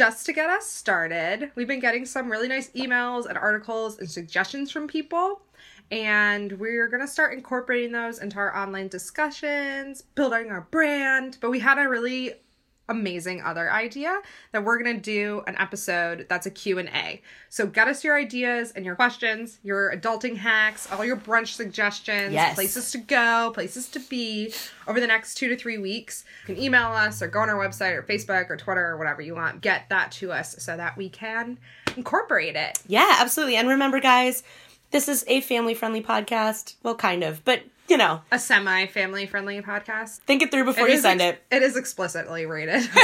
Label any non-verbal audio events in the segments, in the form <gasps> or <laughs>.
just to get us started, we've been getting some really nice emails and articles and suggestions from people. And we're going to start incorporating those into our online discussions, building our brand. But we had a really amazing other idea that we're going to do an episode that's a Q&A. So get us your ideas and your questions, your adulting hacks, all your brunch suggestions, Yes. places to go, places to be over the next 2 to 3 weeks. You can email us or go on our website or Facebook or Twitter or whatever you want. Get that to us so that we can incorporate it. Yeah, absolutely. And remember, guys, this is a family friendly podcast. Well, kind of, but you know, A semi family friendly podcast. think it through before It you send ex- it. It is explicitly rated. <laughs>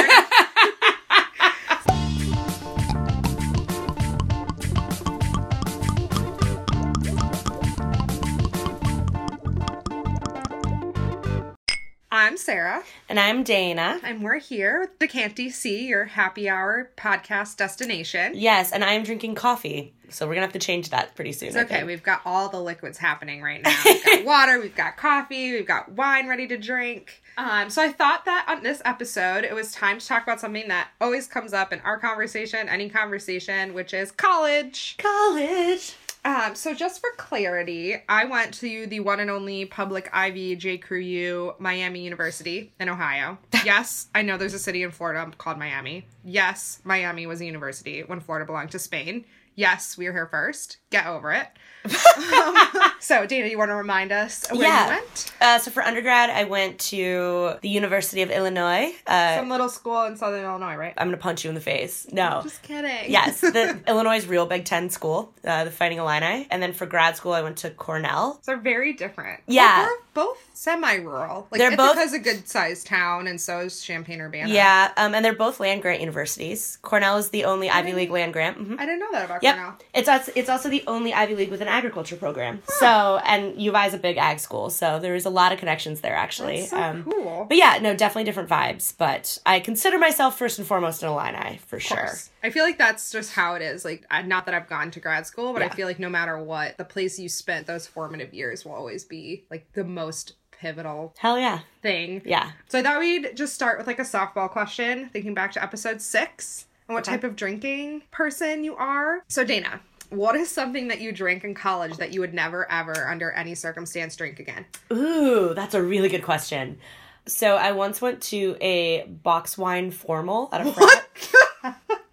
I'm Sarah, And I'm Dana. and we're here with Decanty C, your happy hour podcast destination. Yes, and I'm drinking coffee. So we're gonna have to change that pretty soon. It's okay. We've got all the liquids happening right now. We've got <laughs> water, we've got coffee, we've got wine ready to drink. Um, so I thought that on this episode, it was time to talk about something that always comes up in our conversation, any conversation, which is college. college. Um, so just for clarity, I went to the one and only public Ivy J. Crew U Miami University in Ohio. <laughs> Yes, I know there's a city in Florida called Miami. Yes, Miami was a university when Florida belonged to Spain. Yes, we were here first. Get over it. Um, so, Dana, you want to remind us where Yeah. you went? Uh, so for undergrad, I went to the University of Illinois. Uh, Some little school in Southern Illinois, right? I'm gonna punch you in the face. No. Just kidding. yes, the <laughs> Illinois' real Big Ten school, uh, the Fighting Illini, and then for grad school, I went to Cornell. So they're very different. Yeah. But they're both semi-rural. Like They're both- Ithaca's a good-sized town, and so is Champaign Urbana. Yeah, um, and they're both land grant universities. Cornell is the only Ivy League land grant. hmm I didn't know that about Yep, Cornell. it's also, it's also the only Ivy League with an agriculture program. So, and U of I is a big ag school, so there's a lot of connections there actually. So um, cool. But yeah, no, definitely different vibes. But I consider myself first and foremost an Illini for sure. I feel like that's just how it is. Like, not that I've gone to grad school, but I feel like no matter what, the place you spent those formative years will always be like the most pivotal Hell yeah, thing. yeah. So I thought we'd just start with like a softball question, thinking back to episode six and what Okay. type of drinking person you are. So, Dana, what is something that you drank in college that you would never, ever, under any circumstance, drink again? Ooh, that's a really good question. So I once went to a box wine formal at a <laughs> frat. <laughs>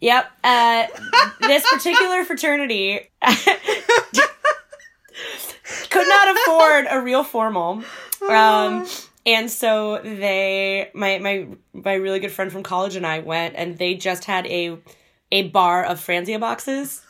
Yep. Uh, this particular fraternity <laughs> could not afford a real formal. Um, and so they, my my my really good friend from college and I went, and they just had a a bar of Franzia boxes.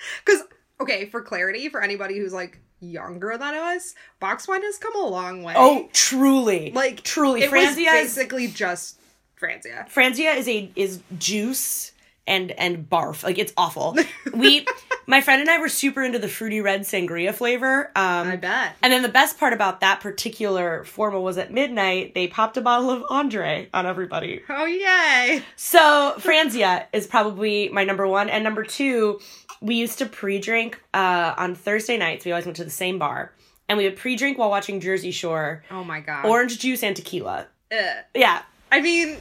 <laughs> Because, okay, for clarity, for anybody who's like younger than us, box wine has come a long way. Oh, truly, like truly, it was Franzia is basically just Franzia. Franzia is a is juice and and barf. Like it's awful. <laughs> We my friend and I were super into the fruity red sangria flavor. Um I bet. and then the best part about that particular formal was at midnight they popped a bottle of Andre on everybody. Oh yay! So Franzia is probably my number one, and number two, we used to pre-drink uh, on Thursday nights. We always went to the same bar, and we would pre-drink while watching Jersey Shore, Oh my god. orange juice and tequila. Ugh. Yeah, I mean,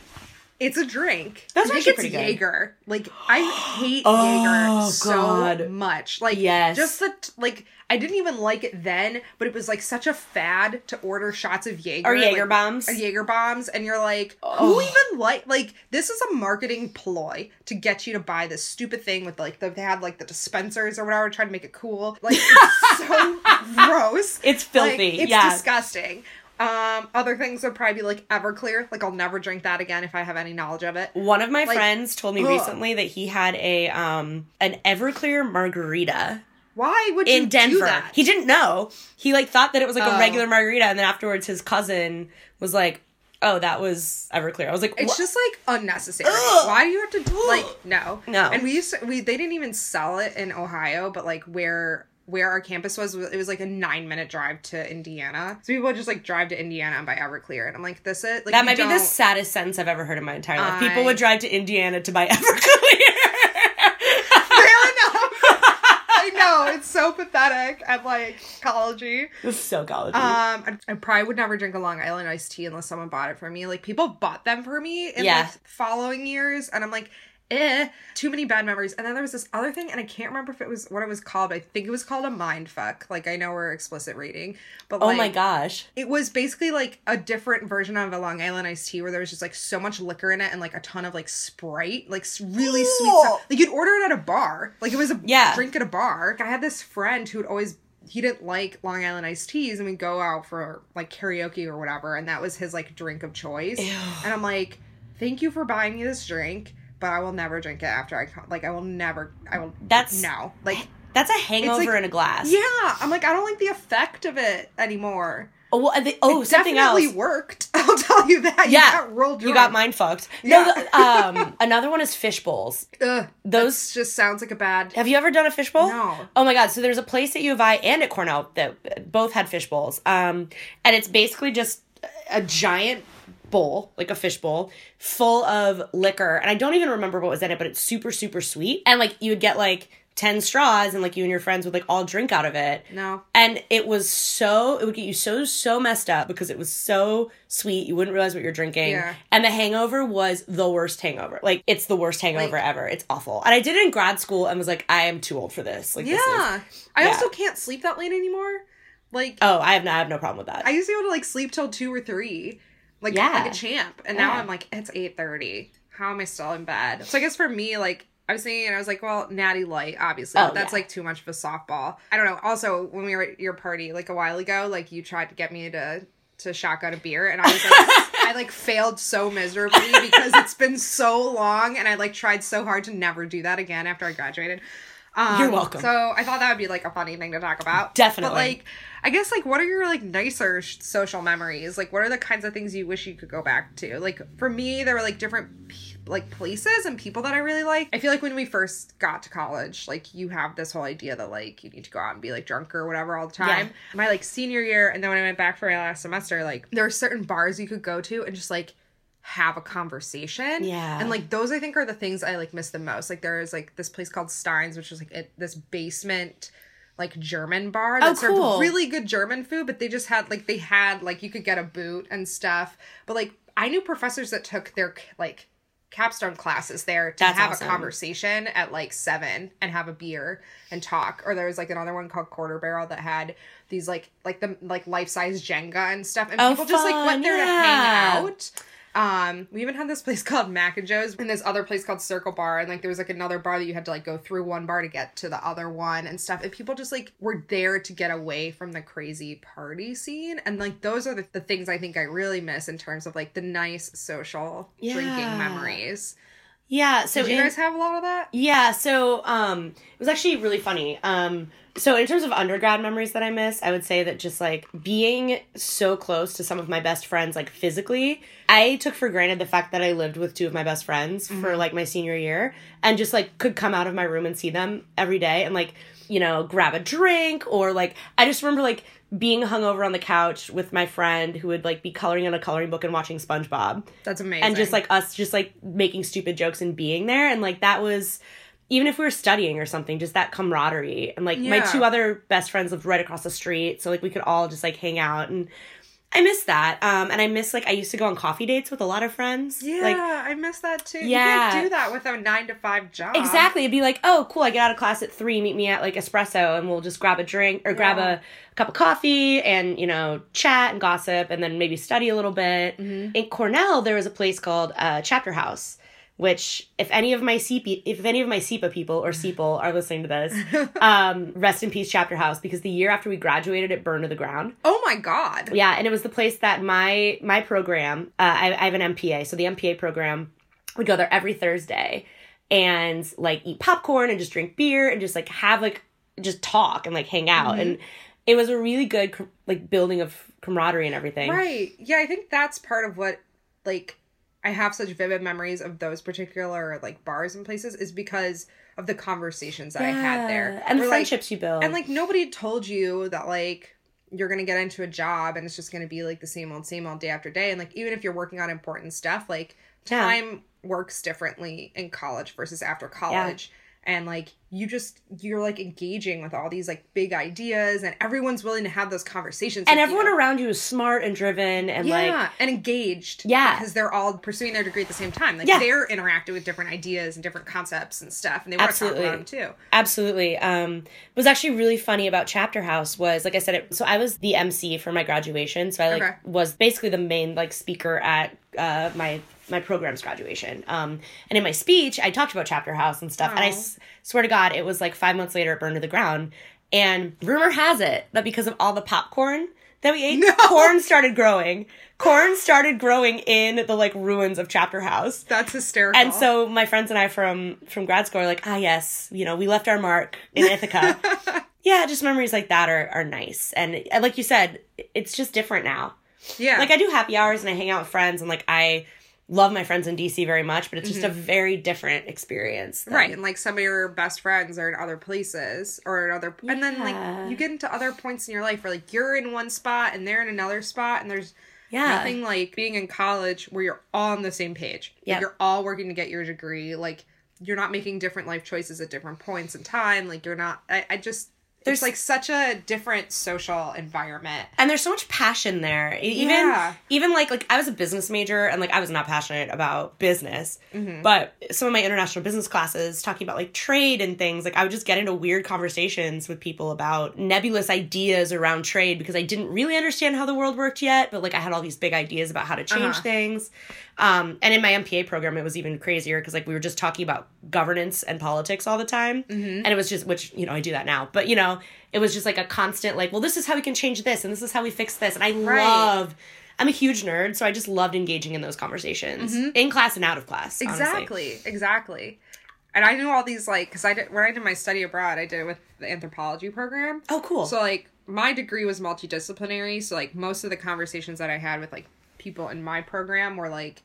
it's a drink. That's actually it's pretty good. Jaeger. Like I <gasps> hate Oh, Jaeger so God. much. Like Yes. just the like I didn't even like it then, but it was like such a fad to order shots of Jaeger or Jaeger like, bombs. or Jaeger bombs, and you're like, Oh. who even like like this is a marketing ploy to get you to buy this stupid thing with like the, they had like the dispensers or whatever, trying to make it cool. Like it's so <laughs> gross. It's filthy. Like, it's yeah. disgusting. Um, other things would probably be like Everclear. Like I'll never drink that again if I have any knowledge of it. One of my Like, friends told me ugh. recently that he had a um an Everclear margarita Why would you in do Denver. that? He didn't know. He like thought that it was like Oh. a regular margarita, and then afterwards his cousin was like, "Oh, that was Everclear." I was like, It's "What?" just like unnecessary. Ugh. Why do you have to do like <gasps> no No. And we used to, we they didn't even sell it in Ohio, but like where where our campus was, it was like a nine minute drive to Indiana. So people would just like drive to Indiana and buy Everclear, and I'm like, this is like that might be the saddest sentence I've ever heard in my entire life. I- People would drive to Indiana to buy Fair <laughs> Everclear. enough. I know. it's so pathetic and like collegey. It's so college. Um, I, I probably would never drink a Long Island iced tea unless someone bought it for me. Like people bought them for me in Yeah. like following years, and I'm like, eh, too many bad memories. And then there was this other thing, and I can't remember if it was what it was called. But I think it was called a mind fuck. Like I know we're explicit rating, but oh like, my gosh. it was basically like a different version of a Long Island iced tea where there was just like so much liquor in it and like a ton of like Sprite, like really sweet stuff. Like you'd order it at a bar, like it was a Yeah. drink at a bar. I had this friend who would always he didn't like Long Island iced teas, and we'd go out for like karaoke or whatever, and that was his like drink of choice. Ew. And I'm like, thank you for buying me this drink. But I will never drink it after I like I will never I will That's- no like That's a hangover like- in a glass. yeah I'm like I don't like the effect of it anymore. Oh, well, the- oh It something definitely else. worked. <laughs> I'll tell you that. You Yeah, got real drunk. You got mind fucked. Yeah. No, the- <laughs> um, another one is fish bowls. Ugh, Those- those just sounds like a bad. Have you ever done a fish bowl? No. Oh my god! So there's a place at U of I and at Cornell that both had fish bowls. Um, and it's basically just a giant bowl, like a fish bowl, full of liquor. And I don't even remember what was in it, but it's super super sweet. And like you would get like ten straws, and like you and your friends would like all drink out of it. No. And it was so, it would get you so, so messed up because it was so sweet. You wouldn't realize what you're drinking. Yeah. And the hangover was the worst hangover. Like, it's the worst hangover Like- ever. It's awful. And I did it in grad school and was like, I am too old for this. Like, this is. Yeah. I yeah. also can't sleep that late anymore. Like Oh, I have, no, I have no problem with that. I used to be able to like sleep till two or three, like Yeah. like a champ, and now I'm like it's eight thirty. How am I still in bed? So I guess for me, like I was thinking, and I was like, well, Natty Light, obviously, Oh, but that's yeah. like too much of a softball. I don't know. Also, when we were at your party like a while ago, like you tried to get me to to shotgun a beer, and I was like, <laughs> I like failed so miserably because it's been so long, and I like tried so hard to never do that again after I graduated. Um, You're welcome. So I thought that would be like a funny thing to talk about. Definitely. But like, I guess like, what are your like nicer sh- social memories? Like, what are the kinds of things you wish you could go back to? Like for me, there were like different pe- like places and people that I really like. I feel like when we first got to college, like you have this whole idea that like you need to go out and be like drunk or whatever all the time. My like senior year, and then when I went back for my last semester, like there are certain bars you could go to and just like have a conversation. Yeah. And like those I think are the things I like miss the most. Like there is like this place called Steins, which is like it, this basement like German bar oh, that Oh, served cool. really good German food, but they just had like they had like you could get a boot and stuff. But like I knew professors that took their like capstone classes there to That's have awesome. a conversation at like seven and have a beer and talk. Or there was like another one called Quarter Barrel that had these like like the like life size Jenga and stuff, and Oh, people just like fun, went there yeah. to hang out. Um, we even had this <laughs> place called Mac and Joe's and this other place called Circle Bar, and like there was like another bar that you had to like go through one bar to get to the other one and stuff. And people just like were there to get away from the crazy party scene, and like those are the, the things I think I really miss in terms of like the nice social drinking memories. Yeah. So Did you in- guys have a lot of that? Yeah, so um it was actually really funny. Um so in terms of undergrad memories that I miss, I would say that just like being so close to some of my best friends like physically, I took for granted the fact that I lived with two of my best friends for like my senior year and just like could come out of my room and see them every day and like, you know, grab a drink or like I just remember like being hungover on the couch with my friend who would like be coloring in a coloring book and watching SpongeBob. That's amazing. and just like us just like making stupid jokes and being there. And like that was even if we were studying or something just that camaraderie. And like my two other best friends lived right across the street. So like we could all just like hang out and i miss that um and i miss like i used to go on coffee dates with a lot of friends yeah, like I miss that too. You Yeah. can't do that with a nine to five job. Exactly. It'd be like, oh, cool. I get out of class at three. Meet me at like espresso, and we'll just grab a drink or grab Yeah. a cup of coffee and you know chat and gossip, and then maybe study a little bit. Mm-hmm. In Cornell, there was a place called uh, Chapter House, which if any of my CP, if any of my CIPA people or SEPL are listening to this, <laughs> um, rest in peace, Chapter House, because the year after we graduated, it burned to the ground. Oh my god. Yeah, and it was the place that my my program. Uh, I, I have an MPA, so the MPA program would go there every Thursday and like eat popcorn and just drink beer and just like have like just talk and like hang out and it was a really good like building of camaraderie and everything. Right. Yeah, I think that's part of what like I have such vivid memories of those particular like bars and places is because of the conversations that I had there. Yeah, and the Where, like- friendships you build. and like nobody told you that like you're gonna get into a job and it's just gonna be like the same old same old day after day and like even if you're working on important stuff like Yeah. time works differently in college versus after college and like you just you're like engaging with all these like big ideas and everyone's willing to have those conversations and everyone you. around you is smart and driven and yeah like and engaged Yeah. because they're all pursuing their degree at the same time like Yeah. they're interacting with different ideas and different concepts and stuff and they want to talk about them too Absolutely. Um, what was actually really funny about Chapter House was, like I said, it, so I was the MC for my graduation. So I like Okay. was basically the main like speaker at uh, my my program's graduation. Um, and in my speech, I talked about Chapter House and stuff. And I swear to God, it was like five months later, it burned to the ground. And rumor has it that because of all the popcorn that we ate, <laughs> No. corn started growing. Corn started growing in the like ruins of Chapter House. that's hysterical And so my friends and I from from grad school are like, ah, yes, you know, we left our mark in Ithaca. <laughs> yeah, just memories like that are are nice, and like you said, it's just different now. yeah Like I do happy hours and I hang out with friends, and like I love my friends in DC very much, but it's just a very different experience. than- Mm-hmm. Right, and like some of your best friends are in other places or in other, and then like you get into other points in your life where like you're in one spot and they're in another spot, and there's Yeah. nothing like being in college where you're all on the same page. Like, Yeah. you're all working to get your degree. Like you're not making different life choices at different points in time. Like you're not. I, I just there's like such a different social environment. and there's so much passion there even Yeah. even like like i was a business major and like i was not passionate about business Mm-hmm. but some of my international business classes talking about like trade and things like i would just get into weird conversations with people about nebulous ideas around trade because i didn't really understand how the world worked yet but like i had all these big ideas about how to change Uh-huh. things um, and in my mpa program it was even crazier because like we were just talking about governance and politics all the time Mm-hmm. and it was just which you know i do that now but you know it was just like a constant like well this is how we can change this and this is how we fix this and i Right. love i'm a huge nerd so i just loved engaging in those conversations in class and out of class honestly. Mm-hmm. Exactly, exactly. And I knew all these like because I did when I did my study abroad, I did it with the anthropology program. oh cool So like my degree was multidisciplinary, so like most of the conversations that I had with like people in my program were like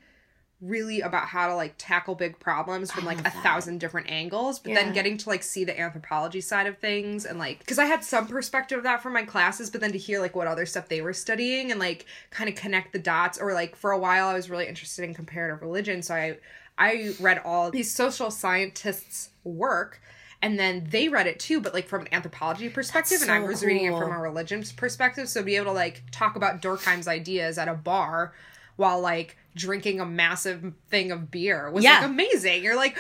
really about how to like tackle big problems from like a thousand different angles but Yeah. then getting to like see the anthropology side of things and like because i had some perspective of that from my classes but then to hear like what other stuff they were studying and like kind of connect the dots or like for a while i was really interested in comparative religion so i i read all these social scientists work and then they read it too but like from an anthropology perspective and i was reading it from a religion perspective so be able to like talk about durkheim's ideas at a bar while like drinking a massive thing of beer was Yeah. like amazing you're like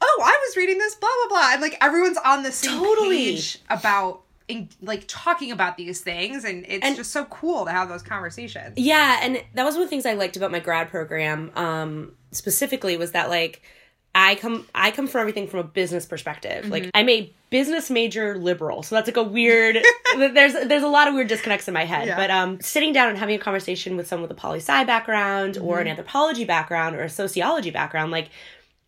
oh i was reading this blah blah blah and like everyone's on the same Totally. page about in, like talking about these things and it's And- just so cool to have those conversations Yeah, and that was one of the things I liked about my grad program, um, specifically was that like I come I come from everything from a business perspective. Like I'm a business major liberal, so that's like a weird. <laughs> there's there's a lot of weird disconnects in my head. Yeah. But um, sitting down and having a conversation with someone with a poli sci background or an anthropology background or a sociology background, like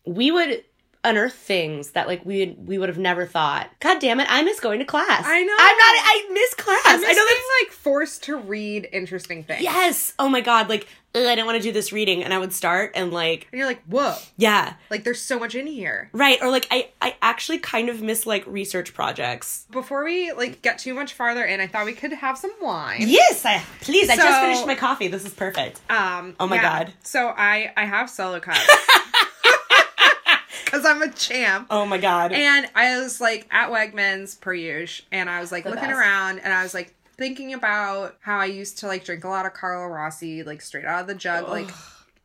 we would unearth things that like we would, we would have never thought. God damn it, I miss going to class. I know. I'm not. I miss class. I I, miss know that's like forced to read interesting things Yes. Oh my god. Like I didn't want to do this reading, and I would start and like and you're like whoa yeah, like there's so much in here right. Or like I I actually kind of miss like research projects. before we like get too much farther in i thought we could have some wine Yes, I please. I just finished my coffee. This is perfect. Um. Oh my yeah. God. So I I have solo cups <laughs> <laughs> because I'm a champ. Oh my god. And I was like at Wegmans per usual, and I was like The looking best. around, and I was like thinking about how I used to like drink a lot of Carlo Rossi, like straight out of the jug, like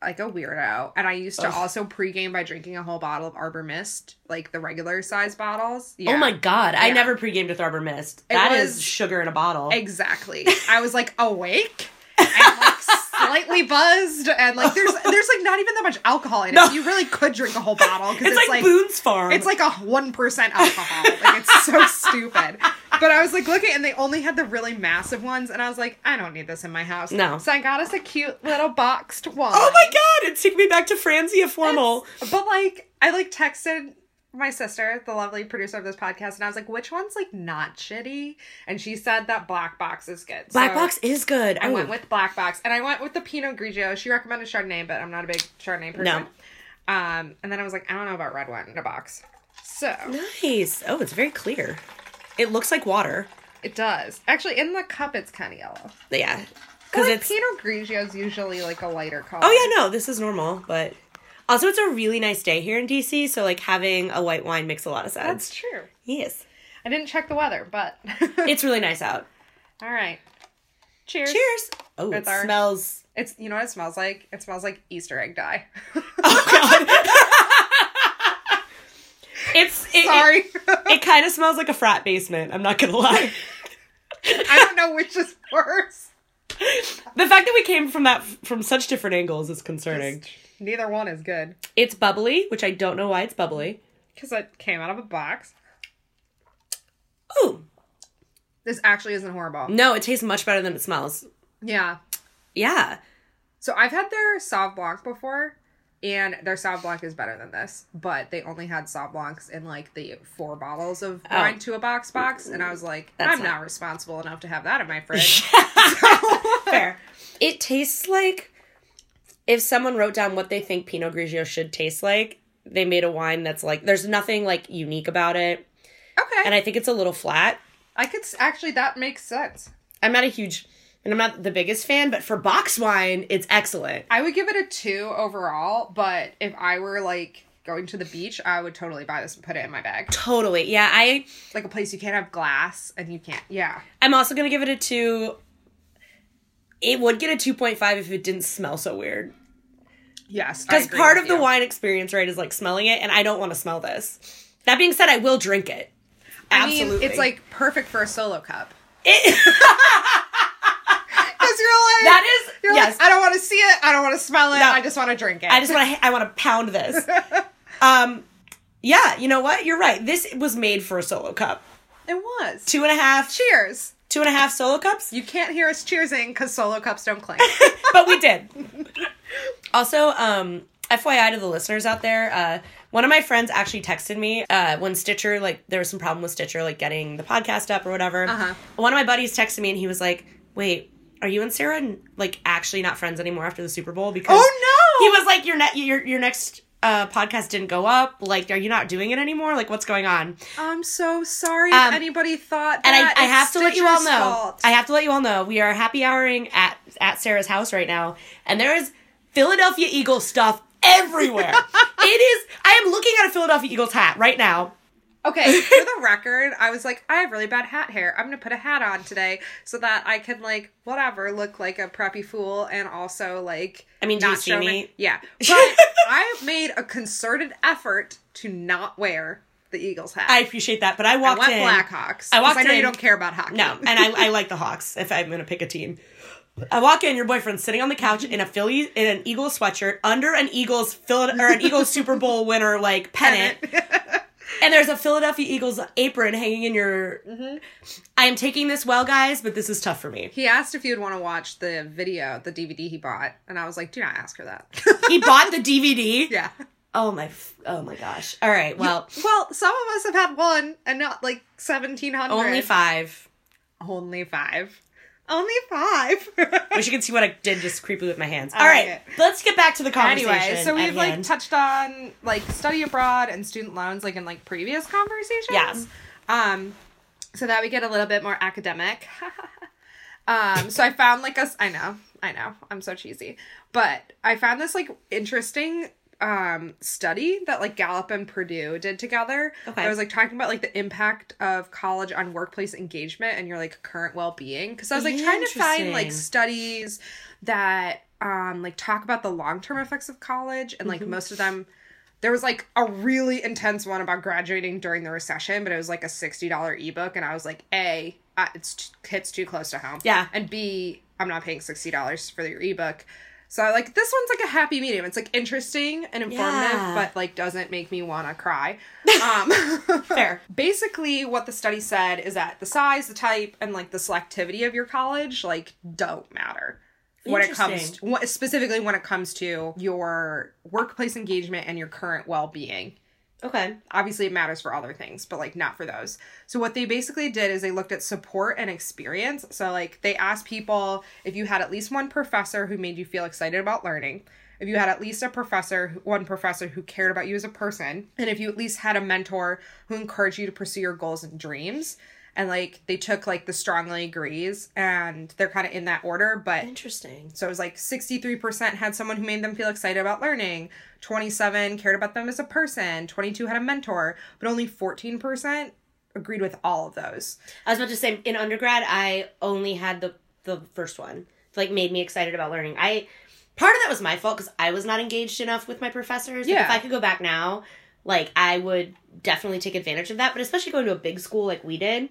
like a weirdo. And I used to Ugh. also pregame by drinking a whole bottle of Arbor Mist, like the regular size bottles. Oh my god. I never pre-gamed with Arbor Mist. That is was- sugar in a bottle. Exactly. I was like awake <laughs> and like slightly buzzed, and like there's there's like not even that much alcohol in it. No. You really could drink a whole bottle because it's, it's, like, like Boone's Farm. It's like a one percent alcohol. like it's so <laughs> stupid. But I was like looking, and they only had the really massive ones, and I was like, I don't need this in my house. No. So I got us a cute little boxed one. Oh my god! It took me back to Franzia formal. But like, I like texted my sister, the lovely producer of this podcast, and I was like, which one's like not shitty? And she said that Black Box is good. Black So Box is good. I Oh. went with Black Box, and I went with the Pinot Grigio. She recommended Chardonnay, but I'm not a big Chardonnay person. No. Um, and then I was like, I don't know about red wine in a box. So nice. Oh, it's very clear. It looks like water. it does actually in the cup. It's kind of yellow. Yeah. Because like, it's Pinot Grigio is usually like a lighter color. Oh yeah, no, this is normal, but Also, it's a really nice day here in DC, so like having a white wine makes a lot of sense. That's true. yes. I didn't check the weather, but <laughs> It's really nice out. all right. Cheers. Cheers. Oh, it our- smells. It's you know what it smells like? It smells like Easter egg dye. Oh, God. <laughs> it's it, Sorry. It, it kind of smells like a frat basement. I'm not gonna lie. I don't know which is worse. the fact that we came from that from such different angles is concerning. Neither one is good It's bubbly, which I don't know why it's bubbly. because it came out of a box. Ooh, This actually isn't horrible. no, it tastes much better than it smells. Yeah. Yeah. So I've had their Sauv Blanc before, and their Sauv Blanc is better than this. But they only had Sauv Blancs in like the four bottles of Oh. wine to a box box, and I was like, That's I'm not- not responsible enough to have that in my fridge. <laughs> Fair. It tastes like if someone wrote down what they think Pinot Grigio should taste like, they made a wine that's like there's nothing like unique about it, Okay. and I think it's a little flat. I could actually that makes sense. I'm not a huge and I'm not the biggest fan, but for box wine, it's excellent. I would give it a two overall, but if I were like going to the beach, I would totally buy this and put it in my bag. Totally. Yeah, I Like a place you can't have glass and you can't. Yeah. I'm also gonna give it a two. It would get a 2.5 if it didn't smell so weird. Yes. Because part of the wine experience, right, is like smelling it, and I don't want to smell this. That being said, I will drink it. I mean, Absolutely. it's like perfect for a solo cup. It- <laughs> Because you're like, that is you're yes. like, I don't want to see it. I don't want to smell it. No. I just want to drink it. I just want to. I want to pound this. <laughs> Um, yeah, you know what? You're right. This was made for a solo cup. it was. Two and a half. Cheers. Two and a half solo cups. You can't hear us cheersing because solo cups don't clink. <laughs> but we did. Also, um, FYI to the listeners out there, uh, one of my friends actually texted me uh, when Stitcher, like, there was some problem with Stitcher, like, getting the podcast up or whatever. Uh-huh. One of my buddies texted me and he was like, wait, are you and Sarah, like, actually not friends anymore after the Super Bowl? Because oh no! he was like, your, ne- your, your next uh, podcast didn't go up. Like, are you not doing it anymore? Like, what's going on? I'm so sorry Um, if anybody thought And I. I have to let you all know. fault. I have to let you all know we are happy houring at at Sarah's house right now, and there is Philadelphia Eagles stuff everywhere. <laughs> it is. I am looking at a Philadelphia Eagles hat right now. Okay, for the record, I was like, I have really bad hat hair. I'm gonna put a hat on today so that I can like whatever look like a preppy fool and also like. I mean, do you not see me? my- Yeah, <laughs> but I made a concerted effort to not wear the Eagles hat. I appreciate that, but I I walked want in. Blackhawks. I walked I know in- you don't care about hockey. No, and I, I like the Hawks. If I'm gonna pick a team. I walk in, your boyfriend's sitting on the couch in a Philly in an Eagles sweatshirt under an Eagles Phil or an Eagles Super Bowl winner like pennant, <laughs> and there's a Philadelphia Eagles apron hanging in your. Mm-hmm. I am taking this well, guys, but this is tough for me. He asked if you'd want to watch the video, the DVD he bought, and I was like, do not ask her that. <laughs> He bought the DVD. <laughs> yeah. Oh my! f- Oh my gosh! All right. Well, Well, some of us have had one and not like 1700. only five. Only five. Only five. Wish you could see what I did just creepily with my hands. All All right, right. let's get back to the conversation. anyway, so at we've like hand. touched on like study abroad and student loans like in like previous conversations. Yes. Um so that we get a little bit more academic. <laughs> um so I found like us I know. I know. I'm so cheesy. But I found this like interesting um study that like Gallup and Purdue did together. Okay. I was like talking about like the impact of college on workplace engagement and your like current well-being cuz I was like trying to find like studies that um like talk about the long-term effects of college and like Mm-hmm. most of them there was like a really intense one about graduating during the recession but it was like a $60 ebook and i was like a uh, it's hits too close to home Yeah. and b i'm not paying $60 for your ebook so like this one's like a happy medium it's like interesting and informative Yeah. but like doesn't make me want to cry <laughs> um <laughs> fair. basically what the study said is that the size the type and like the selectivity of your college like don't matter when it comes to, specifically when it comes to your workplace engagement and your current well-being Okay. obviously it matters for other things but like not for those. So what they basically did is they looked at support and experience. So like they asked people if you had at least one professor who made you feel excited about learning if you had at least a professor one professor who cared about you as a person and if you at least had a mentor who encouraged you to pursue your goals and dreams and like they took like the strongly agrees and they're kind of in that order but Interesting. so it was like 63% had someone who made them feel excited about learning 27 cared about them as a person 22 had a mentor but only 14% agreed with all of those I was about to say in undergrad, I only had the the first one. Like made me excited about learning. I part of that was my fault because I was not engaged enough with my professors. Yeah. if I could go back now, like I would definitely take advantage of that. But especially going to a big school like we did,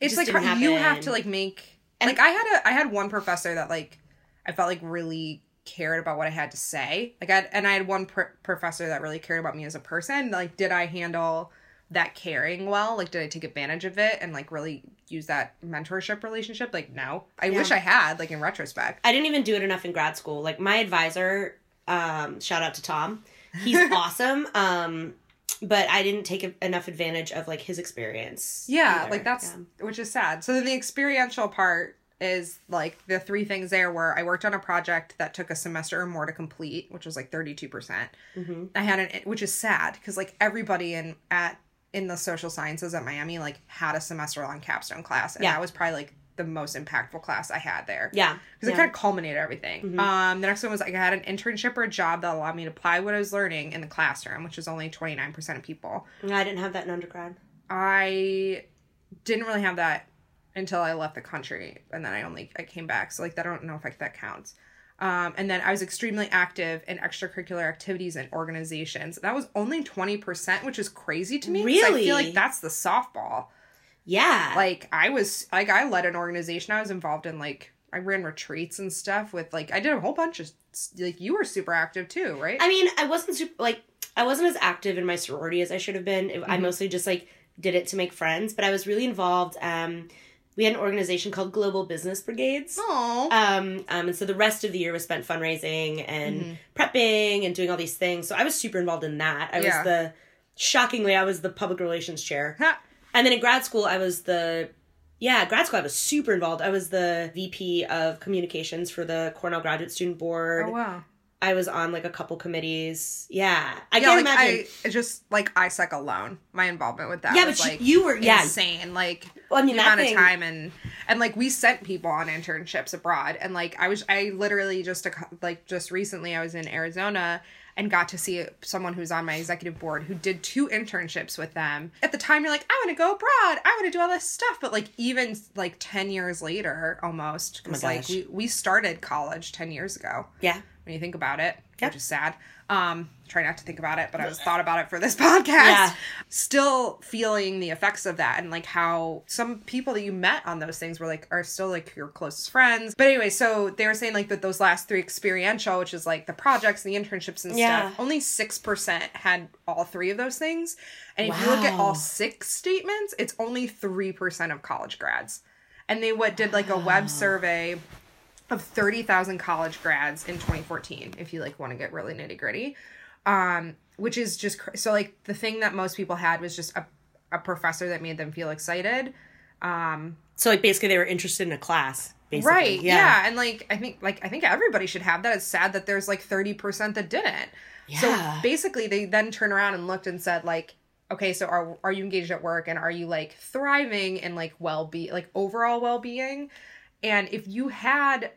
it's just like didn't you have to like make And- like i had a i had one professor that like i felt like really cared about what i had to say like i had, and i had one pr- professor that really cared about me as a person like did i handle that caring well like did i take advantage of it and like really use that mentorship relationship like no i Yeah. wish i had like in retrospect I didn't even do it enough in grad school. Like my advisor, um, shout out to Tom. He's <laughs> awesome. Um, but I didn't take enough advantage of like his experience. Yeah, either. like that's Yeah. which is sad. So then the experiential part is like the three things there were I worked on a project that took a semester or more to complete, which was like 32%. percent Mhm. I had an which is sad because like everybody in at in the social sciences at Miami like had a semester long capstone class and Yeah. that was probably like the most impactful class I had there. Yeah. Because yeah. it kind of culminated everything. Mhm. Um, the next one was like I had an internship or a job that allowed me to apply what I was learning in the classroom, which was only 29% of people. I didn't have that in undergrad. I didn't really have that until I left the country, and then I only I came back. So like I don't know if like, that counts. Um, and then I was extremely active in extracurricular activities and organizations. That was only twenty percent, which is crazy to me. 'cause I Really? feel like that's the softball. Yeah. Like I was like I led an organization. I was involved in like I ran retreats and stuff with like I did a whole bunch of like you were super active too, right? I mean, I wasn't super like I wasn't as active in my sorority as I should have been. I Mhm. mostly just like did it to make friends, but I was really involved. Um, we had an organization called Global Business Brigades. Oh, Um, um, and so the rest of the year was spent fundraising and Mhm. prepping and doing all these things. So I was super involved in that. I Yeah. was the shockingly, I was the public relations chair. And then in grad school, I was the yeah, grad school. I was super involved. I was the VP of communications for the Cornell Graduate Student Board. oh wow. I was on like a couple committees. Yeah, I yeah, can't like imagine. I just like AIESEC alone, my involvement with that. yeah, was, but like you, were yeah. insane. Like Well, I mean the that amount thing, of time and and like we sent people on internships abroad, and like I was I literally just a, like just recently I was in Arizona and got to see someone who's on my executive board who did two internships with them. At the time, you're like, I want to go abroad, I want to do all this stuff, but like even like ten years later, almost because Oh like we we started college ten years ago Yeah, when you think about it, Yep. which is sad. Um, try not to think about it, but I was thought about it for this <laughs> podcast. Yeah. Still feeling the effects of that and like how some people that you met on those things were like are still like your closest friends. But anyway, so they were saying like that those last three experiential, which is like the projects and the internships and Yeah. stuff, only six percent had all three of those things. And if you look at all six statements, it's only three percent of college grads. And they what did like a web survey of 30,000 college grads in 2014 if you like want to get really nitty-gritty um which is just cr- so like the thing that most people had was just a, a professor that made them feel excited um so like basically they were interested in a class. Basically. right yeah. and like i think like i think everybody should have that it's sad that there's like 30% that didn't so basically they then turn around and looked and said like okay so are are you engaged at work and are you like thriving in like well-being like overall well-being and if you had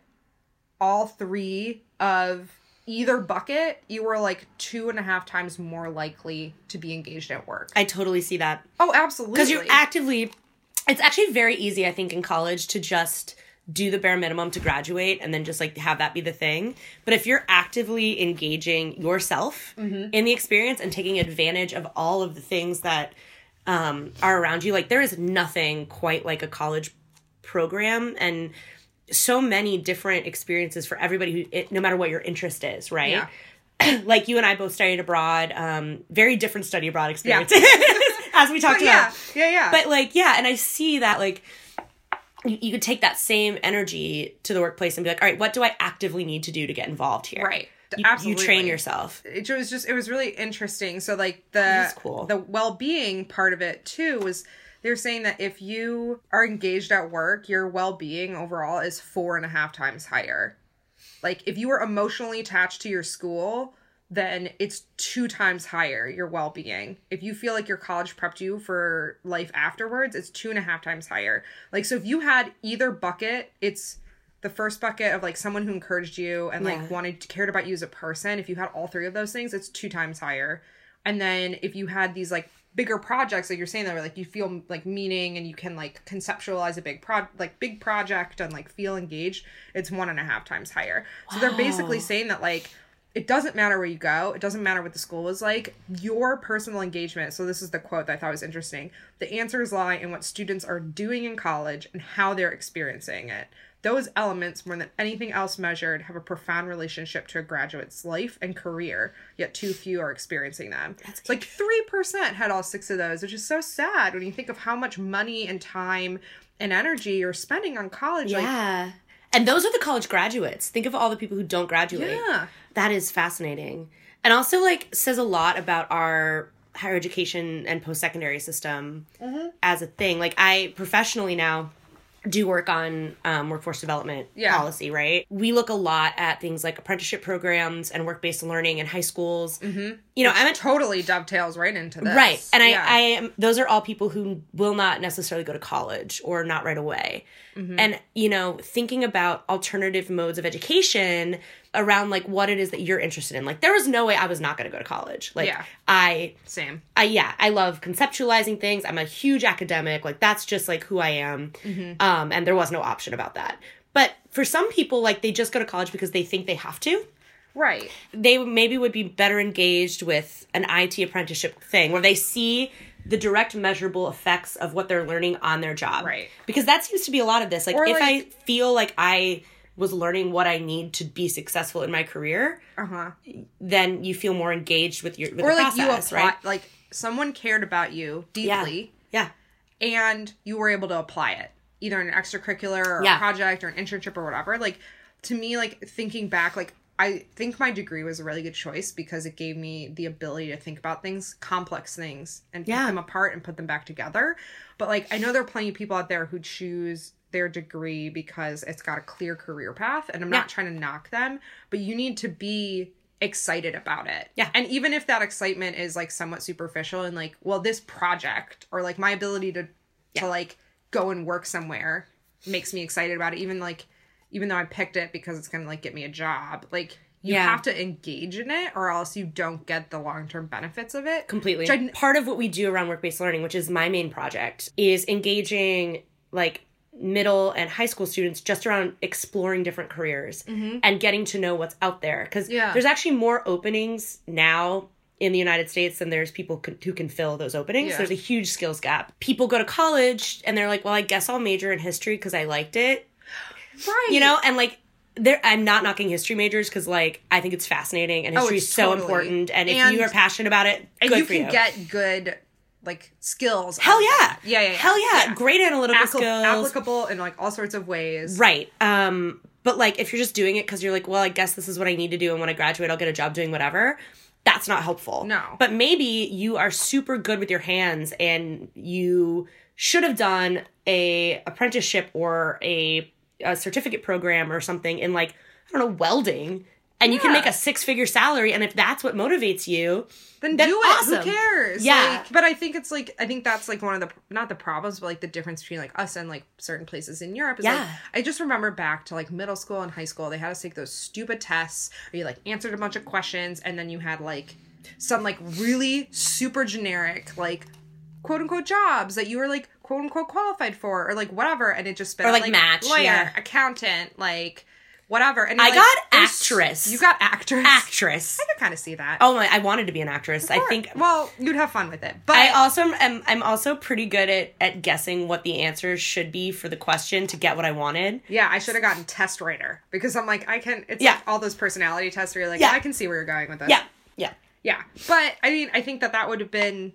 all three of either bucket you were like two and a half times more likely to be engaged at work. I totally see that. oh absolutely. Because you're actively it's actually very easy i think in college to just do the bare minimum to graduate and then just like have that be the thing. But if you're actively engaging yourself in the experience and taking advantage of all of the things that um, are around you like there is nothing quite like a college program. And so many different experiences for everybody who no matter what your interest is right? Yeah. <clears throat> like you and i both studied abroad um, very different study abroad experiences <laughs> as we talked But about. yeah yeah yeah. But like yeah and i see that like you, you could take that same energy to the workplace and be like all right what do i actively need to do to get involved here? Right. You, absolutely. you train yourself. It was just it was really interesting. So like the cool. the well-being part of it too was they're saying that if you are engaged at work your well-being overall is four and a half times higher. Like if you are emotionally attached to your school then it's two times higher your well-being. If you feel like your college prepped you for life afterwards it's two and a half times higher. Like so if you had either bucket it's the first bucket of like someone who encouraged you and like Yeah. wanted cared about you as a person if you had all three of those things it's two times higher. And then if you had these like bigger projects like you're saying that where like you feel like meaning and you can like conceptualize a big pro like big project and like feel engaged it's one and a half times higher. So they're basically saying that like it doesn't matter where you go it doesn't matter what the school is like your personal engagement so this is the quote that i thought was interesting the answers lie in what students are doing in college and how they're experiencing it those elements more than anything else measured have a profound relationship to a graduate's life and career yet too few are experiencing them it's like 3% had all six of those which is so sad when you think of how much money and time and energy you're spending on college like Yeah. and those are the college graduates. Think of all the people who don't graduate. yeah That is fascinating. And also like says a lot about our higher education and post-secondary system Mm-hmm. as a thing. Like I professionally now do work on um, workforce development Yeah. policy, right? We look a lot at things like apprenticeship programs and work-based learning in high schools. Mm-hmm. You know, I'm a totally dovetails right into this Right. And I, I am, those are all people who will not necessarily go to college or not right away. Mm-hmm. And, you know, thinking about alternative modes of education around like what it is that you're interested in. Like, there was no way I was not going to go to college. Like, Yeah. I, same I, yeah, I love conceptualizing things. I'm a huge academic. Like, that's just like who I am. Mm-hmm. Um, and there was no option about that. But for some people, like, they just go to college because they think they have to right they maybe would be better engaged with an IT apprenticeship thing where they see the direct measurable effects of what they're learning on their job. Right. Because that seems to be a lot of this. Like Or, if I feel like I was learning what I need to be successful in my career, uh-huh then you feel more engaged with your with or like process, you apply right? like someone cared about you deeply Yeah. and you were able to apply it either in an extracurricular or Yeah. a project or an internship or whatever like to me like thinking back like i think my degree was a really good choice because it gave me the ability to think about things complex things and pick Yeah. them apart and put them back together but like i know there are plenty of people out there who choose their degree because it's got a clear career path and i'm Yeah. not trying to knock them but you need to be excited about it Yeah. and even if that excitement is like somewhat superficial and like well this project or like my ability to Yeah. to like go and work somewhere makes me excited about it even like even though i picked it because it's gonna like get me a job like you Yeah. have to engage in it or else you don't get the long-term benefits of it completely. I- Part of what we do around work based learning, which is my main project, is engaging like middle and high school students just around exploring different careers and getting to know what's out there. Because Mm-hmm. Yeah. there's actually more openings now in the United States than there's people who can fill those openings. Yeah. There's a huge skills gap. People go to college and they're like, well, I guess I'll major in history because I liked it right you know and like there i'm not knocking history majors because like i think it's fascinating and history Oh, is so totally. important and if And- you are passionate about it and good you for can you get good like skills hell yeah. yeah yeah, yeah. hell yeah, Yeah. great analytical skills applicable in like all sorts of ways right um but like if you're just doing it because you're like well i guess this is what i need to do and when i graduate i'll get a job doing whatever that's not helpful No. but maybe you are super good with your hands and you should have done a apprenticeship or a, a certificate program or something in like i don't know welding and you can make a six figure salary and if that's what motivates you then, Then do it. awesome. Who cares? Yeah. Like, but I think it's like I think that's like one of the not the problems, but like the difference between like us and like certain places in Europe is like Yeah. I just remember back to like middle school and high school, they had us take those stupid tests where you like answered a bunch of questions and then you had like some like really super generic like quote unquote jobs that you were like quote unquote qualified for or like whatever and it just Or, out, like, match, lawyer yeah. accountant like whatever and I you're, got actress. you got actress actress I could kind of see that oh my i wanted to be an actress i think well you'd have fun with it but I also am I'm also pretty good at at guessing what the answers should be for the question to get what I wanted. Yeah, I should have gotten test writer because I'm like I can. It's Yeah. like all those personality tests where you're like, Yeah. I can see where you're going with this. Yeah. Yeah. yeah. But I mean, I think that that would have been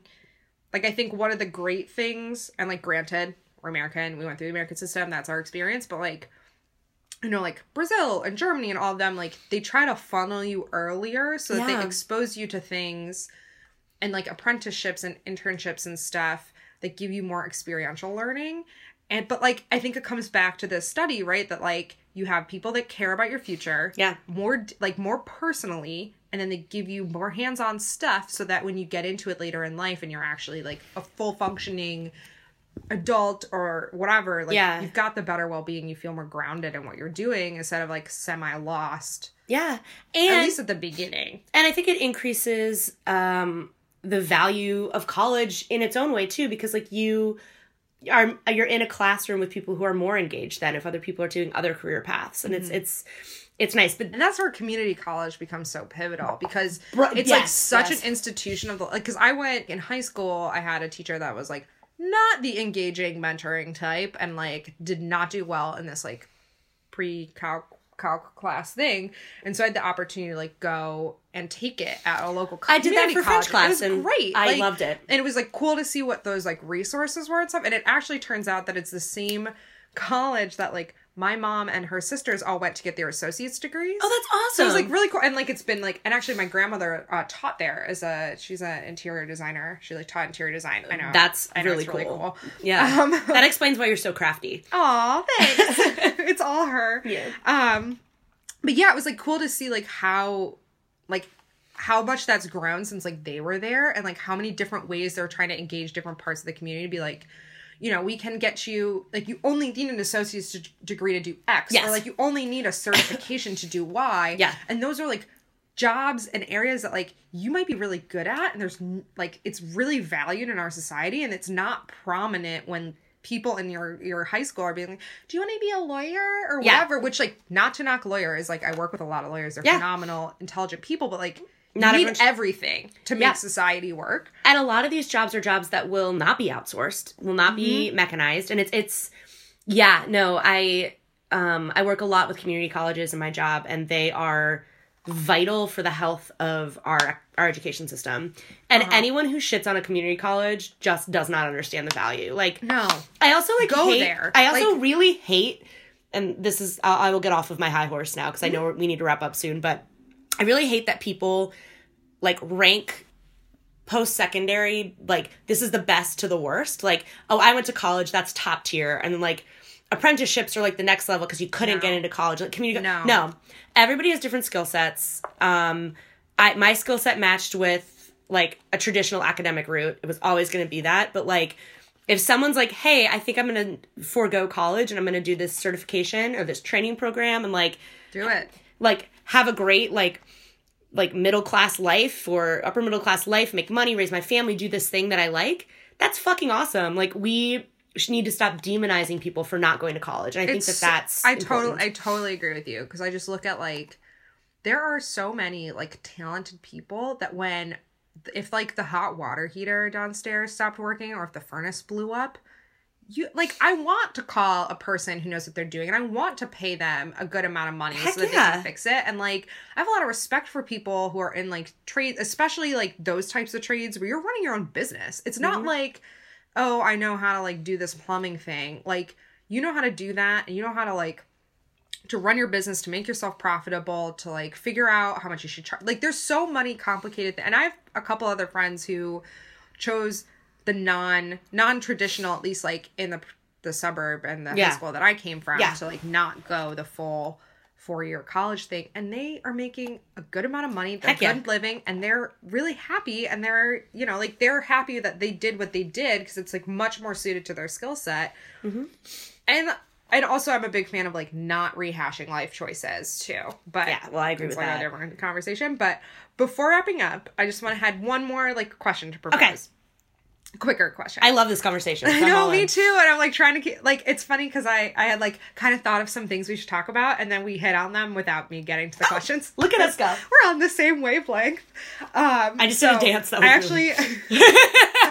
like I think one of the great things, and like granted, we're American, we went through the American system, that's our experience, but like. You know, like Brazil and Germany and all of them, like they try to funnel you earlier so that Yeah. they expose you to things and like apprenticeships and internships and stuff that give you more experiential learning and but like i think it comes back to this study right that like you have people that care about your future Yeah. more like more personally and then they give you more hands-on stuff so that when you get into it later in life and you're actually like a full functioning adult or whatever like Yeah. you've got the better well-being you feel more grounded in what you're doing instead of like semi-lost Yeah. at least at the beginning and I think it increases um the value of college in its own way too because like you are you're in a classroom with people who are more engaged than if other people are doing other career paths and it's it's it's nice but and that's where community college becomes so pivotal because it's like such yes. an institution of the like because i went in high school i had a teacher that was like not the engaging mentoring type and like did not do well in this like pre-calc class thing and so i had the opportunity to like go and take it at a local college. I did that for French college. class it was and great I Like, loved it. and it was like cool to see what those like resources were and stuff and it actually turns out that it's the same college that like my mom and her sisters all went to get their associate's degrees oh that's awesome so it was like really cool, and like it's been like, and actually my grandmother uh, taught there as a she's an interior designer. She like taught interior design. I know That's I know, really it's really cool. cool. yeah Um, <laughs> that explains why you're so crafty Aw, thanks. <laughs> <laughs> it's all her. Yeah. Um, but yeah, it was like cool to see like how, like how much that's grown since like they were there, and like how many different ways they're trying to engage different parts of the community to be like. You know, we can get you like you only need an associate's d- degree to do X, Yes. or like you only need a certification to do Y. Yeah. and those are like jobs and areas that like you might be really good at and there's like it's really valued in our society and it's not prominent when people in your your high school are being like do you want to be a lawyer or Yeah. whatever which like not to knock lawyers like i work with a lot of lawyers they're Yeah. phenomenal intelligent people but like Not need everything to make Yeah. society work and a lot of these jobs are jobs that will not be outsourced will not be Mm-hmm. mechanized and it's it's yeah no i um i work a lot with community colleges in my job and they are vital for the health of our our education system and Uh-huh. anyone who shits on a community college just does not understand the value like no i also like Go hate, there. i also Like- really hate and this is I I will get off of my high horse now because i know we need to wrap up soon but i really hate that people like rank post secondary like this is the best to the worst. Like oh i went to college that's top tier. And like apprenticeships are like the next level because you couldn't No. get into college. Like community No. no. Everybody has different skill sets. Um i my skill set matched with like a traditional academic route. It was always going to be that. But like if someone's like hey i think i'm going to forego college and i'm going to do this certification or this training program and like do it. like have a great like like middle class life or upper middle class life, make money, raise my family, do this thing that I like. That's fucking awesome. Like we need to stop demonizing people for not going to college. And I think that that's i totally i totally agree with you because i just look at like there are so many like talented people that when if like the hot water heater downstairs stopped working or if the furnace blew up you like i want to call a person who knows what they're doing and i want to pay them a good amount of money Heck so that they can fix it. And like i have a lot of respect for people who are in like trades, especially like those types of trades where you're running your own business. It's not Mm-hmm. like oh i know how to like do this plumbing thing. Like you know how to do that and you know how to like to run your business to make yourself profitable to like figure out how much you should charge like there's so many complicated th- and i have a couple other friends who chose the non non-traditional at least like in the the suburb and the Yeah. high school that i came from Yeah. to like not go the full four year college thing and they are making a good amount of money they're Heck yeah. good living and they're really happy and they're you know like they're happy that they did what they did because it's like much more suited to their skill set Mm-hmm. and and also i'm a big fan of like not rehashing life choices too but Yeah, well, I agree with like that. a different conversation but before wrapping up i just want to had one more like question to propose Okay. Quicker question I love this conversation. <laughs> I know, me in. too. And I'm like trying to keep like it's funny because I I had like kind of thought of some things we should talk about, and then we hit on them without me getting to the questions. Look at us <laughs> go. We're on the same wavelength. Um, I just did a dance that I actually, <laughs>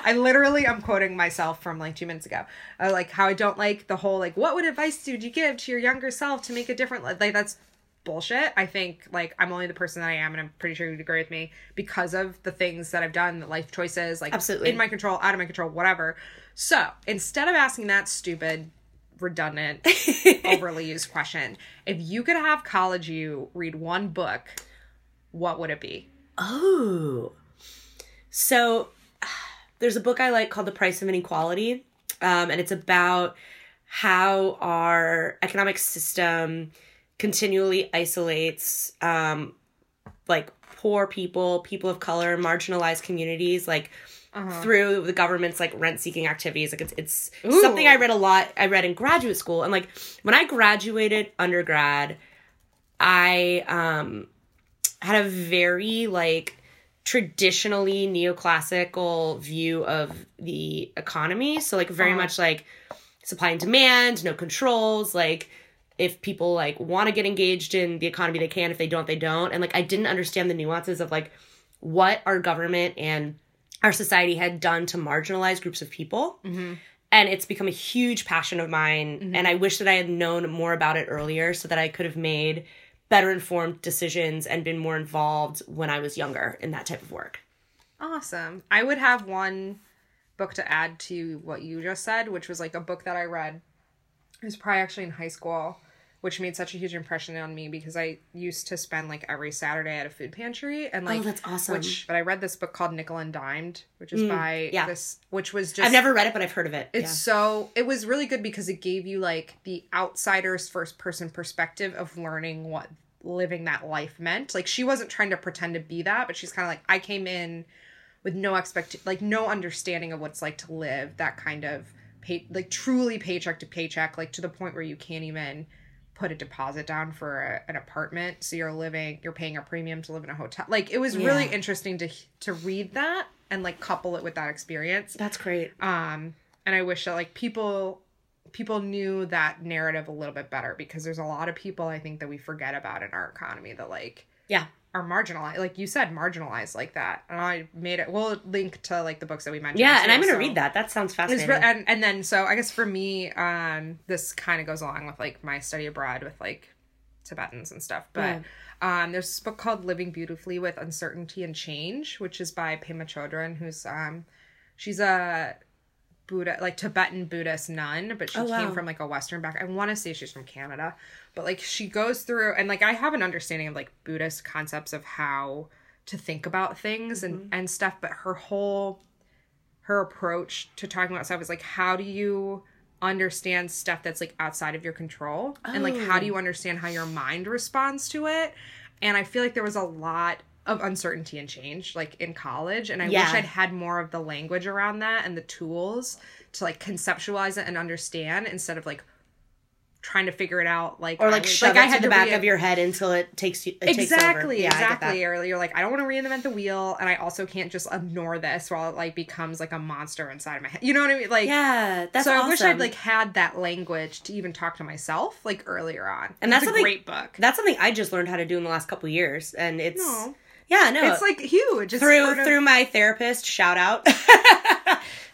I literally, I'm quoting myself from like two minutes ago. Uh, like how I don't like the whole like what would advice would you give to your younger self to make a different like that's bullshit. I think like I'm only the person that I am, and I'm pretty sure you'd agree with me because of the things that I've done, the life choices, like Absolutely. in my control, out of my control, whatever. So instead of asking that stupid, redundant, <laughs> overly used question, if you could have college you read one book, what would it be? Oh. So there's a book I like called The Price of Inequality. Um, and it's about how our economic system continually isolates um, like poor people, people of color, marginalized communities, like Uh-huh. through the government's like rent seeking activities. Like it's it's Ooh. something I read a lot. I read in graduate school, and like when I graduated undergrad, I um had a very like traditionally neoclassical view of the economy. So like very Uh-huh. much like supply and demand, no controls, like if people like want to get engaged in the economy they can if they don't they don't and like i didn't understand the nuances of like what our government and our society had done to marginalize groups of people Mhm. and it's become a huge passion of mine Mhm. and i wish that i had known more about it earlier so that i could have made better informed decisions and been more involved when i was younger in that type of work Awesome. I would have one book to add to what you just said, which was like a book that I read. It was probably actually in high school, which made such a huge impression on me because I used to spend like every Saturday at a food pantry and like oh that's awesome which but I read this book called Nickel and Dimed, which is Mm, by yeah. this which was just i've never read it but i've heard of it it's so it was really good because it gave you like the outsider's first person perspective of learning what living that life meant. Like she wasn't trying to pretend to be that, but she's kind of like I came in with no expect like no understanding of what it's like to live that kind of pay like truly paycheck to paycheck like to the point where you can't even put a deposit down for a, an apartment. So you're living you're paying a premium to live in a hotel. Like it was really interesting to to read that and like couple it with that experience. That's great. Um and i wish that like people people knew that narrative a little bit better because there's a lot of people i think that we forget about in our economy that like Yeah. Are marginalized like you said marginalized like that. And i made it we'll link to like the books that we mentioned yeah and i'm gonna so- read that. That sounds fascinating re- and, and then so i guess for me um this kind of goes along with like my study abroad with like tibetans and stuff but um there's this book called living beautifully with uncertainty and change which is by pema chodron who's um she's a buddha like tibetan buddhist nun but she Oh, came wow. from like a western back i want to say she's from canada but like she goes through and like i have an understanding of like buddhist concepts of how to think about things Mm-hmm. and and stuff but her whole her approach to talking about stuff is like how do you understand stuff that's like outside of your control and like how Oh. do you understand how your mind responds to it and i feel like there was a lot of uncertainty and change like in college and i Yeah. wish i'd had more of the language around that and the tools to like conceptualize it and understand instead of like trying to figure it out like or like I, shove I it to the back re- of your head until it takes you it takes over. exactly Yeah, I exactly or you're like i don't want to reinvent the wheel and i also can't just ignore this while it like becomes like a monster inside of my head. You know what i mean? Like yeah that's so awesome. i wish i'd like had that language to even talk to myself like earlier on. And It's that's a great book. that's something i just learned how to do in the last couple years and it's no. Yeah no. It's like huge. It's through of- through my therapist shout out. <laughs>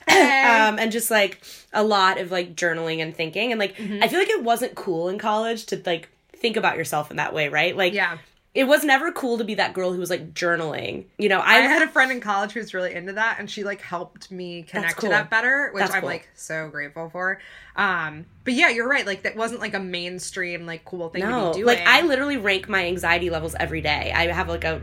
<clears throat> um and just like a lot of like journaling and thinking. And like Mm-hmm. i feel like it wasn't cool in college to like think about yourself in that way right? Like yeah it was never cool to be that girl who was like journaling you know I i, had a friend in college who was really into that, and she like helped me connect cool. to that better, which That's I'm cool. like so grateful for. Um, but yeah, you're right. Like that wasn't like a mainstream like cool thing no to be doing. like i literally rank my anxiety levels every day i have like a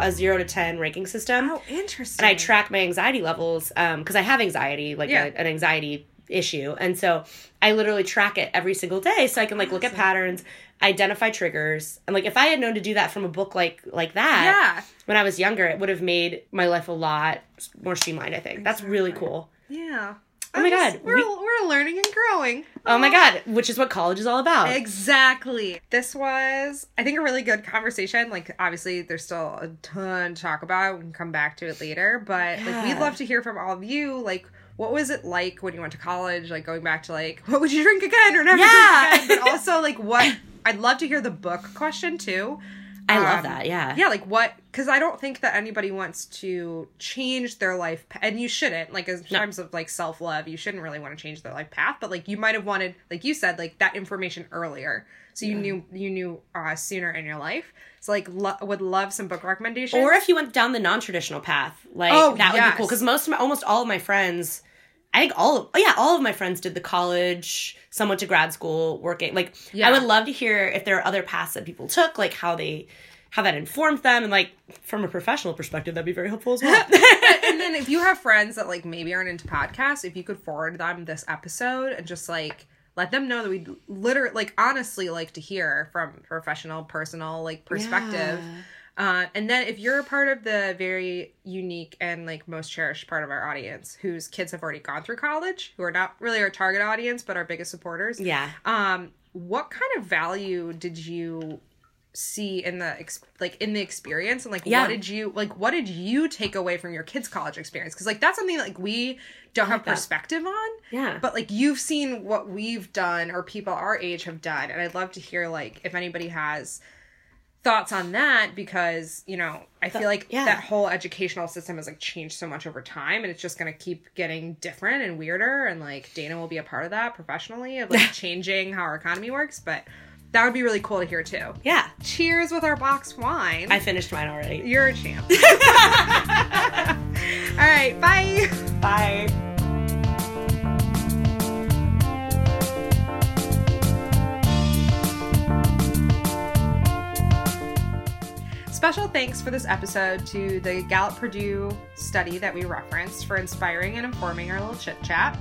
a zero to ten ranking system oh interesting. and I track my anxiety levels um because I have anxiety like Yeah. a, an anxiety issue and so I literally track it every single day so I can like look at patterns identify triggers and like if I had known to do that from a book like like that yeah when I was younger it would have made my life a lot more streamlined I think that's really cool yeah. Oh my just- God, we're we- we're learning and growing. oh my god which is what college is all about Exactly. This was, I think, a really good conversation. Like, obviously, there's still a ton to talk about. We can come back to it later, but like, we'd love to hear from all of you. Like, what was it like when you went to college? Like, going back to like, what would you drink again or never Yeah. drink again? But also, <laughs> like, what? I'd love to hear the book question too. I love Um, that yeah Yeah, like what? Because I don't think that anybody wants to change their life, and you shouldn't. Like, in No. terms of like self love, you shouldn't really want to change their life path. But like, you might have wanted, like you said, like that information earlier, so you Yeah. knew you knew uh, sooner in your life. So like, lo- would love some book recommendations. Or if you went down the non-traditional path, like Oh, that would be cool. Because most, of my, almost all of my friends, I think all of, oh yeah, all of my friends did the college. Some went to grad school, working. Like, Yeah. I would love to hear if there are other paths that people took, like how they, how that informed them, and like from a professional perspective, that'd be very helpful as well. <laughs> and <laughs> then if you have friends that like maybe aren't into podcasts, if you could forward them this episode and just like let them know that we'd literally like honestly like to hear from professional, personal like perspective. Uh, and then if you're a part of the very unique and like most cherished part of our audience whose kids have already gone through college, who are not really our target audience but our biggest supporters, Yeah. um, what kind of value did you see in the ex- like in the experience and like Yeah. what did you like what did you take away from your kids college experience because like that's something like we don't have that. perspective on Yeah. but like you've seen what we've done or people our age have done and i'd love to hear like if anybody has thoughts on that because you know i feel like yeah. that whole educational system has like changed so much over time and it's just going to keep getting different and weirder and like dana will be a part of that professionally of like <laughs> changing how our economy works but that would be really cool to hear too yeah. cheers with our box wine I finished mine already. you're a champ <laughs> <laughs> all right bye Bye. Special thanks for this episode to the Gallup Purdue study that we referenced for inspiring and informing our little chit chat.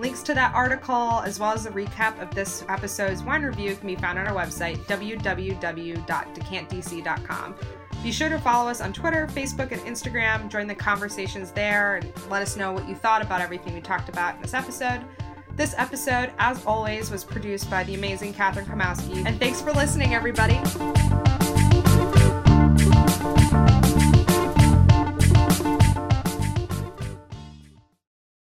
Links to that article, as well as a recap of this episode's wine review, can be found on our website, www.decantdc.com. Be sure to follow us on Twitter, Facebook, and Instagram. Join the conversations there and let us know what you thought about everything we talked about in this episode. This episode, as always, was produced by the amazing Catherine Kamowski. And thanks for listening, everybody. Bye.